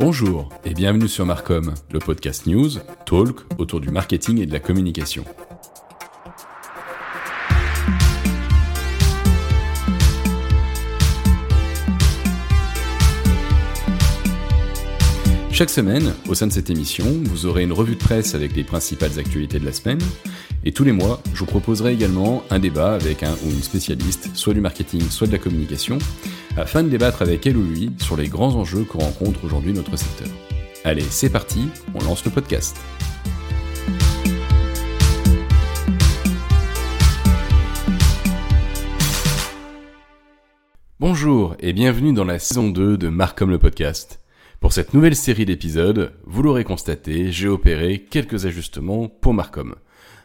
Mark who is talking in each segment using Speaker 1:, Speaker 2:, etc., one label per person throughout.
Speaker 1: Bonjour et bienvenue sur Marcom, le podcast news, talk autour du marketing et de la communication. Chaque semaine, au sein de cette émission, vous aurez une revue de presse avec les principales actualités de la semaine. Et tous les mois, je vous proposerai également un débat avec un ou une spécialiste, soit du marketing, soit de la communication, afin de débattre avec elle ou lui sur les grands enjeux que rencontre aujourd'hui notre secteur. Allez, c'est parti, on lance le podcast. Bonjour et bienvenue dans la saison 2 de Marcom le podcast. Pour cette nouvelle série d'épisodes, vous l'aurez constaté, j'ai opéré quelques ajustements pour Marcom.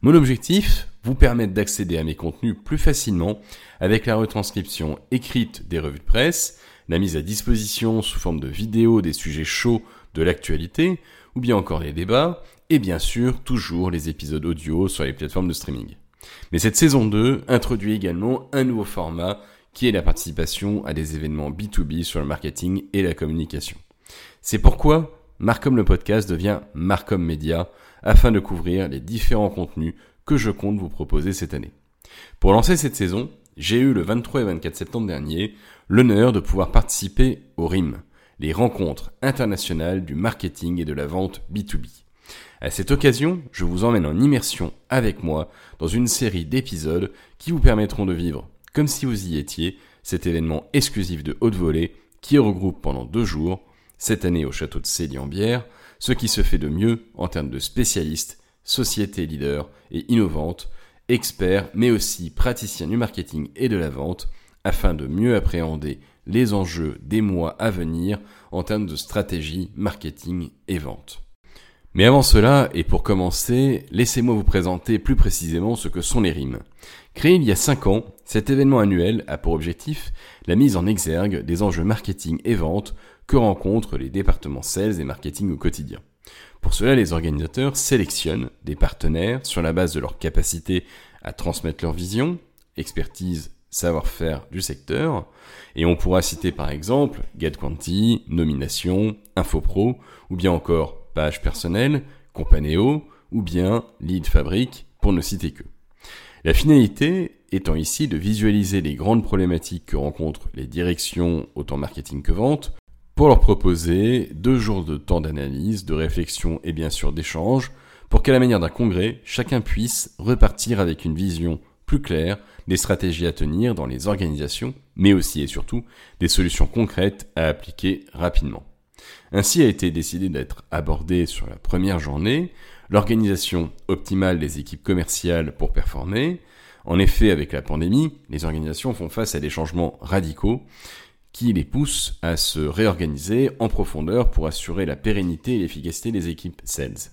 Speaker 1: Mon objectif, vous permettre d'accéder à mes contenus plus facilement avec la retranscription écrite des revues de presse, la mise à disposition sous forme de vidéos des sujets chauds de l'actualité, ou bien encore les débats, et bien sûr toujours les épisodes audio sur les plateformes de streaming. Mais cette saison 2 introduit également un nouveau format qui est la participation à des événements B2B sur le marketing et la communication. C'est pourquoi Marcom le podcast devient Marcom Media afin de couvrir les différents contenus que je compte vous proposer cette année. Pour lancer cette saison, j'ai eu le 23 et 24 septembre dernier l'honneur de pouvoir participer au RIM, les rencontres internationales du marketing et de la vente B2B. À cette occasion, je vous emmène en immersion avec moi dans une série d'épisodes qui vous permettront de vivre, comme si vous y étiez, cet événement exclusif de haute volée qui regroupe pendant deux jours cette année au château de Célie-en-Bière, ce qui se fait de mieux en termes de spécialistes, sociétés leaders et innovantes, experts mais aussi praticiens du marketing et de la vente, afin de mieux appréhender les enjeux des mois à venir en termes de stratégie, marketing et vente. Mais avant cela, et pour commencer, laissez-moi vous présenter plus précisément ce que sont les rimes. Créé il y a 5 ans, cet événement annuel a pour objectif la mise en exergue des enjeux marketing et vente que rencontrent les départements sales et marketing au quotidien. Pour cela, les organisateurs sélectionnent des partenaires sur la base de leur capacité à transmettre leur vision, expertise, savoir-faire du secteur, et on pourra citer par exemple GetQuanti, Nomination, InfoPro, ou bien encore Page Personnelle, Companeo, ou bien Lead Fabric, pour ne citer que. La finalité étant ici de visualiser les grandes problématiques que rencontrent les directions autant marketing que vente, pour leur proposer deux jours de temps d'analyse, de réflexion et bien sûr d'échange, pour qu'à la manière d'un congrès, chacun puisse repartir avec une vision plus claire des stratégies à tenir dans les organisations, mais aussi et surtout des solutions concrètes à appliquer rapidement. Ainsi a été décidé d'être abordé sur la première journée l'organisation optimale des équipes commerciales pour performer. En effet, avec la pandémie, les organisations font face à des changements radicaux qui les pousse à se réorganiser en profondeur pour assurer la pérennité et l'efficacité des équipes sales.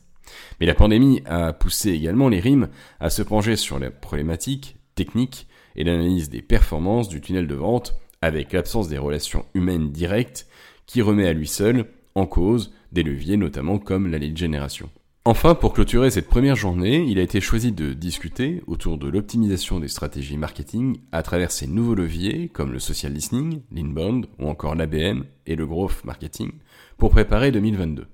Speaker 1: Mais la pandémie a poussé également les rimes à se pencher sur la problématique technique et l'analyse des performances du tunnel de vente avec l'absence des relations humaines directes qui remet à lui seul en cause des leviers notamment comme la lead génération. Enfin, pour clôturer cette première journée, il a été choisi de discuter autour de l'optimisation des stratégies marketing à travers ces nouveaux leviers comme le social listening, l'inbound ou encore l'ABM et le growth marketing pour préparer 2022.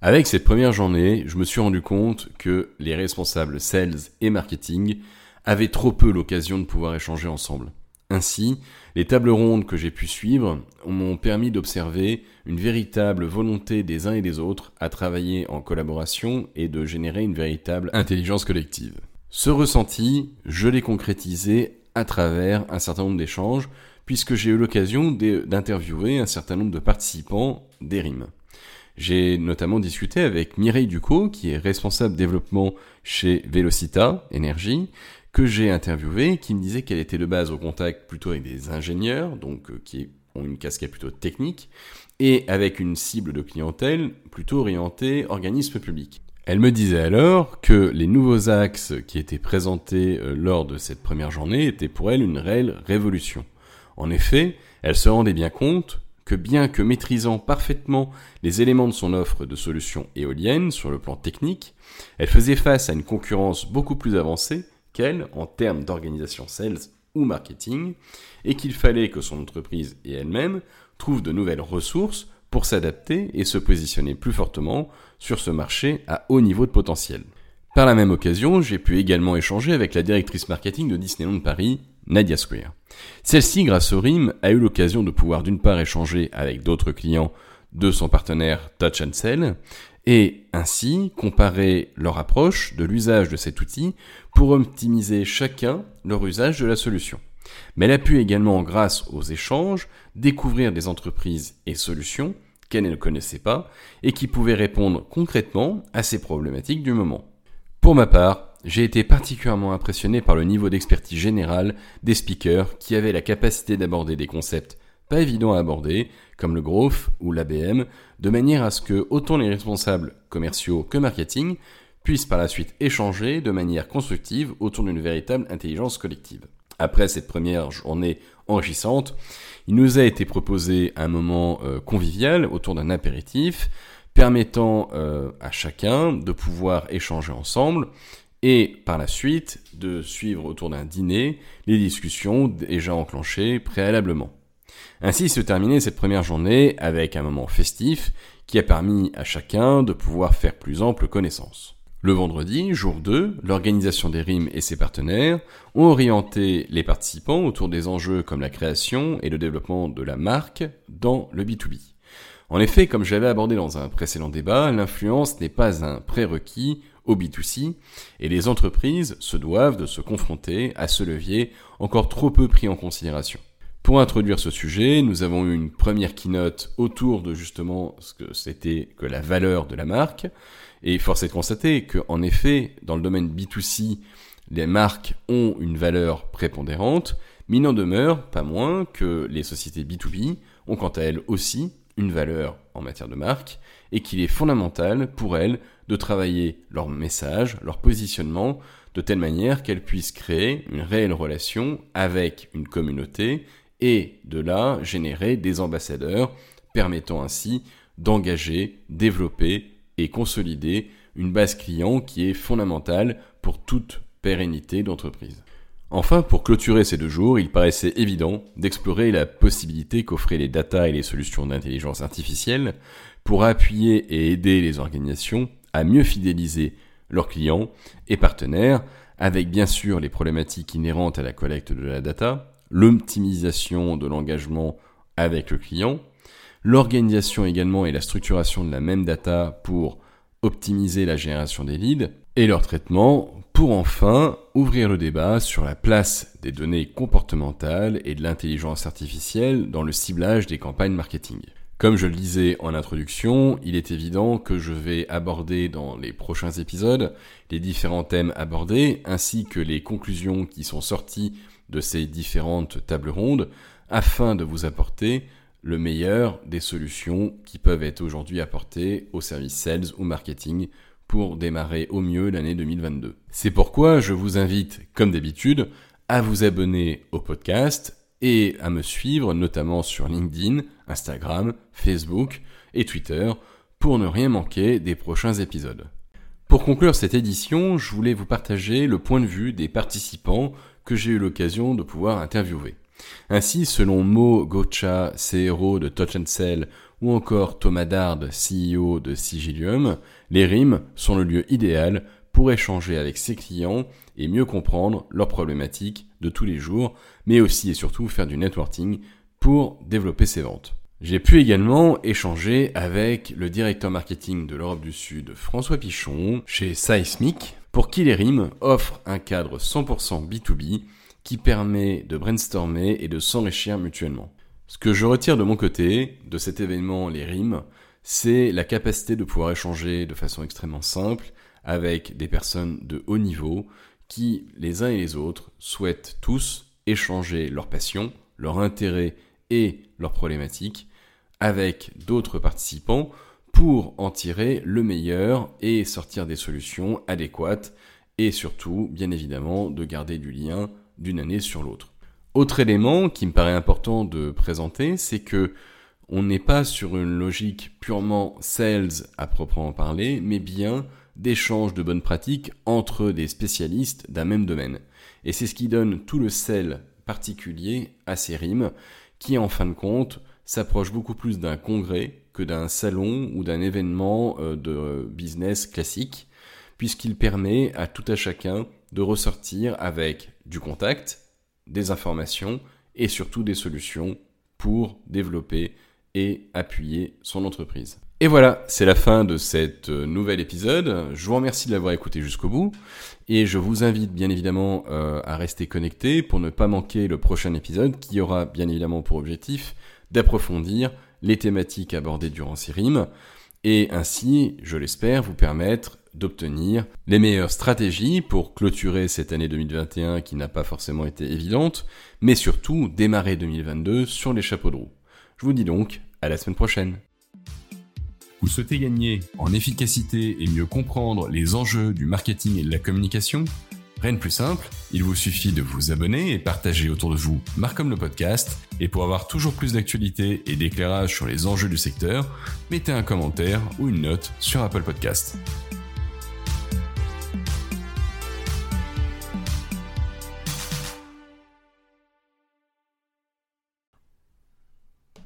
Speaker 1: Avec cette première journée, je me suis rendu compte que les responsables sales et marketing avaient trop peu l'occasion de pouvoir échanger ensemble. Ainsi, les tables rondes que j'ai pu suivre m'ont permis d'observer une véritable volonté des uns et des autres à travailler en collaboration et de générer une véritable intelligence collective. Ce ressenti, je l'ai concrétisé à travers un certain nombre d'échanges, puisque j'ai eu l'occasion d'interviewer un certain nombre de participants des rimes. J'ai notamment discuté avec Mireille Ducot, qui est responsable développement chez Velocita Énergie, que j'ai interviewé, qui me disait qu'elle était de base au contact plutôt avec des ingénieurs, donc euh, qui ont une casquette plutôt technique, et avec une cible de clientèle plutôt orientée organisme public. Elle me disait alors que les nouveaux axes qui étaient présentés euh, lors de cette première journée étaient pour elle une réelle révolution. En effet, elle se rendait bien compte que bien que maîtrisant parfaitement les éléments de son offre de solutions éoliennes sur le plan technique, elle faisait face à une concurrence beaucoup plus avancée en termes d'organisation sales ou marketing, et qu'il fallait que son entreprise et elle-même trouvent de nouvelles ressources pour s'adapter et se positionner plus fortement sur ce marché à haut niveau de potentiel. Par la même occasion, j'ai pu également échanger avec la directrice marketing de Disneyland Paris, Nadia Square. Celle-ci, grâce au RIM, a eu l'occasion de pouvoir d'une part échanger avec d'autres clients de son partenaire Touch and Sell et ainsi comparer leur approche de l'usage de cet outil pour optimiser chacun leur usage de la solution. Mais elle a pu également, grâce aux échanges, découvrir des entreprises et solutions qu'elle ne connaissait pas et qui pouvaient répondre concrètement à ces problématiques du moment. Pour ma part, j'ai été particulièrement impressionné par le niveau d'expertise générale des speakers qui avaient la capacité d'aborder des concepts pas évidents à aborder, comme le growth ou l'ABM, de manière à ce que autant les responsables commerciaux que marketing puissent par la suite échanger de manière constructive autour d'une véritable intelligence collective. Après cette première journée enrichissante, il nous a été proposé un moment euh, convivial autour d'un apéritif permettant euh, à chacun de pouvoir échanger ensemble et par la suite de suivre autour d'un dîner les discussions déjà enclenchées préalablement. Ainsi se terminait cette première journée avec un moment festif qui a permis à chacun de pouvoir faire plus ample connaissance. Le vendredi, jour 2, l'organisation des rimes et ses partenaires ont orienté les participants autour des enjeux comme la création et le développement de la marque dans le B2B. En effet, comme j'avais abordé dans un précédent débat, l'influence n'est pas un prérequis au B2C et les entreprises se doivent de se confronter à ce levier encore trop peu pris en considération. Pour introduire ce sujet, nous avons eu une première keynote autour de justement ce que c'était que la valeur de la marque, et force est de constater qu'en effet, dans le domaine B2C, les marques ont une valeur prépondérante, mais il n'en demeure pas moins que les sociétés B2B ont quant à elles aussi une valeur en matière de marque, et qu'il est fondamental pour elles de travailler leur message, leur positionnement, de telle manière qu'elles puissent créer une réelle relation avec une communauté, et de là générer des ambassadeurs, permettant ainsi d'engager, développer et consolider une base client qui est fondamentale pour toute pérennité d'entreprise. Enfin, pour clôturer ces deux jours, il paraissait évident d'explorer la possibilité qu'offraient les data et les solutions d'intelligence artificielle pour appuyer et aider les organisations à mieux fidéliser leurs clients et partenaires, avec bien sûr les problématiques inhérentes à la collecte de la data, l'optimisation de l'engagement avec le client, l'organisation également et la structuration de la même data pour optimiser la génération des leads et leur traitement pour enfin ouvrir le débat sur la place des données comportementales et de l'intelligence artificielle dans le ciblage des campagnes marketing. Comme je le disais en introduction, il est évident que je vais aborder dans les prochains épisodes les différents thèmes abordés ainsi que les conclusions qui sont sorties de ces différentes tables rondes afin de vous apporter le meilleur des solutions qui peuvent être aujourd'hui apportées au service sales ou marketing pour démarrer au mieux l'année 2022. C'est pourquoi je vous invite, comme d'habitude, à vous abonner au podcast et à me suivre notamment sur LinkedIn, Instagram, Facebook et Twitter pour ne rien manquer des prochains épisodes. Pour conclure cette édition, je voulais vous partager le point de vue des participants que j'ai eu l'occasion de pouvoir interviewer. Ainsi, selon Mo Gocha, CRO de Touch Sell, ou encore Thomas Dard, CEO de Sigilium, les rimes sont le lieu idéal pour échanger avec ses clients et mieux comprendre leurs problématiques de tous les jours, mais aussi et surtout faire du networking pour développer ses ventes. J'ai pu également échanger avec le directeur marketing de l'Europe du Sud, François Pichon, chez Seismic, pour qui les rimes offrent un cadre 100% B2B qui permet de brainstormer et de s'enrichir mutuellement. Ce que je retire de mon côté de cet événement Les Rimes, c'est la capacité de pouvoir échanger de façon extrêmement simple avec des personnes de haut niveau qui, les uns et les autres, souhaitent tous échanger leurs passions, leurs intérêts et leurs problématiques avec d'autres participants pour en tirer le meilleur et sortir des solutions adéquates et surtout, bien évidemment, de garder du lien d'une année sur l'autre. Autre élément qui me paraît important de présenter, c'est que on n'est pas sur une logique purement sales à proprement parler, mais bien d'échange de bonnes pratiques entre des spécialistes d'un même domaine. Et c'est ce qui donne tout le sel particulier à ces rimes, qui en fin de compte s'approche beaucoup plus d'un congrès que d'un salon ou d'un événement euh, de business classique, puisqu'il permet à tout à chacun de ressortir avec du contact, des informations et surtout des solutions pour développer et appuyer son entreprise. Et voilà, c'est la fin de cet euh, nouvel épisode. Je vous remercie de l'avoir écouté jusqu'au bout et je vous invite bien évidemment euh, à rester connecté pour ne pas manquer le prochain épisode qui aura bien évidemment pour objectif d'approfondir les thématiques abordées durant ces rimes et ainsi, je l'espère, vous permettre d'obtenir les meilleures stratégies pour clôturer cette année 2021 qui n'a pas forcément été évidente, mais surtout démarrer 2022 sur les chapeaux de roue. Je vous dis donc à la semaine prochaine. Vous souhaitez gagner en efficacité et mieux comprendre les enjeux du marketing et de la communication Rien de plus simple, il vous suffit de vous abonner et partager autour de vous Marcom le podcast. Et pour avoir toujours plus d'actualités et d'éclairage sur les enjeux du secteur, mettez un commentaire ou une note sur Apple Podcast.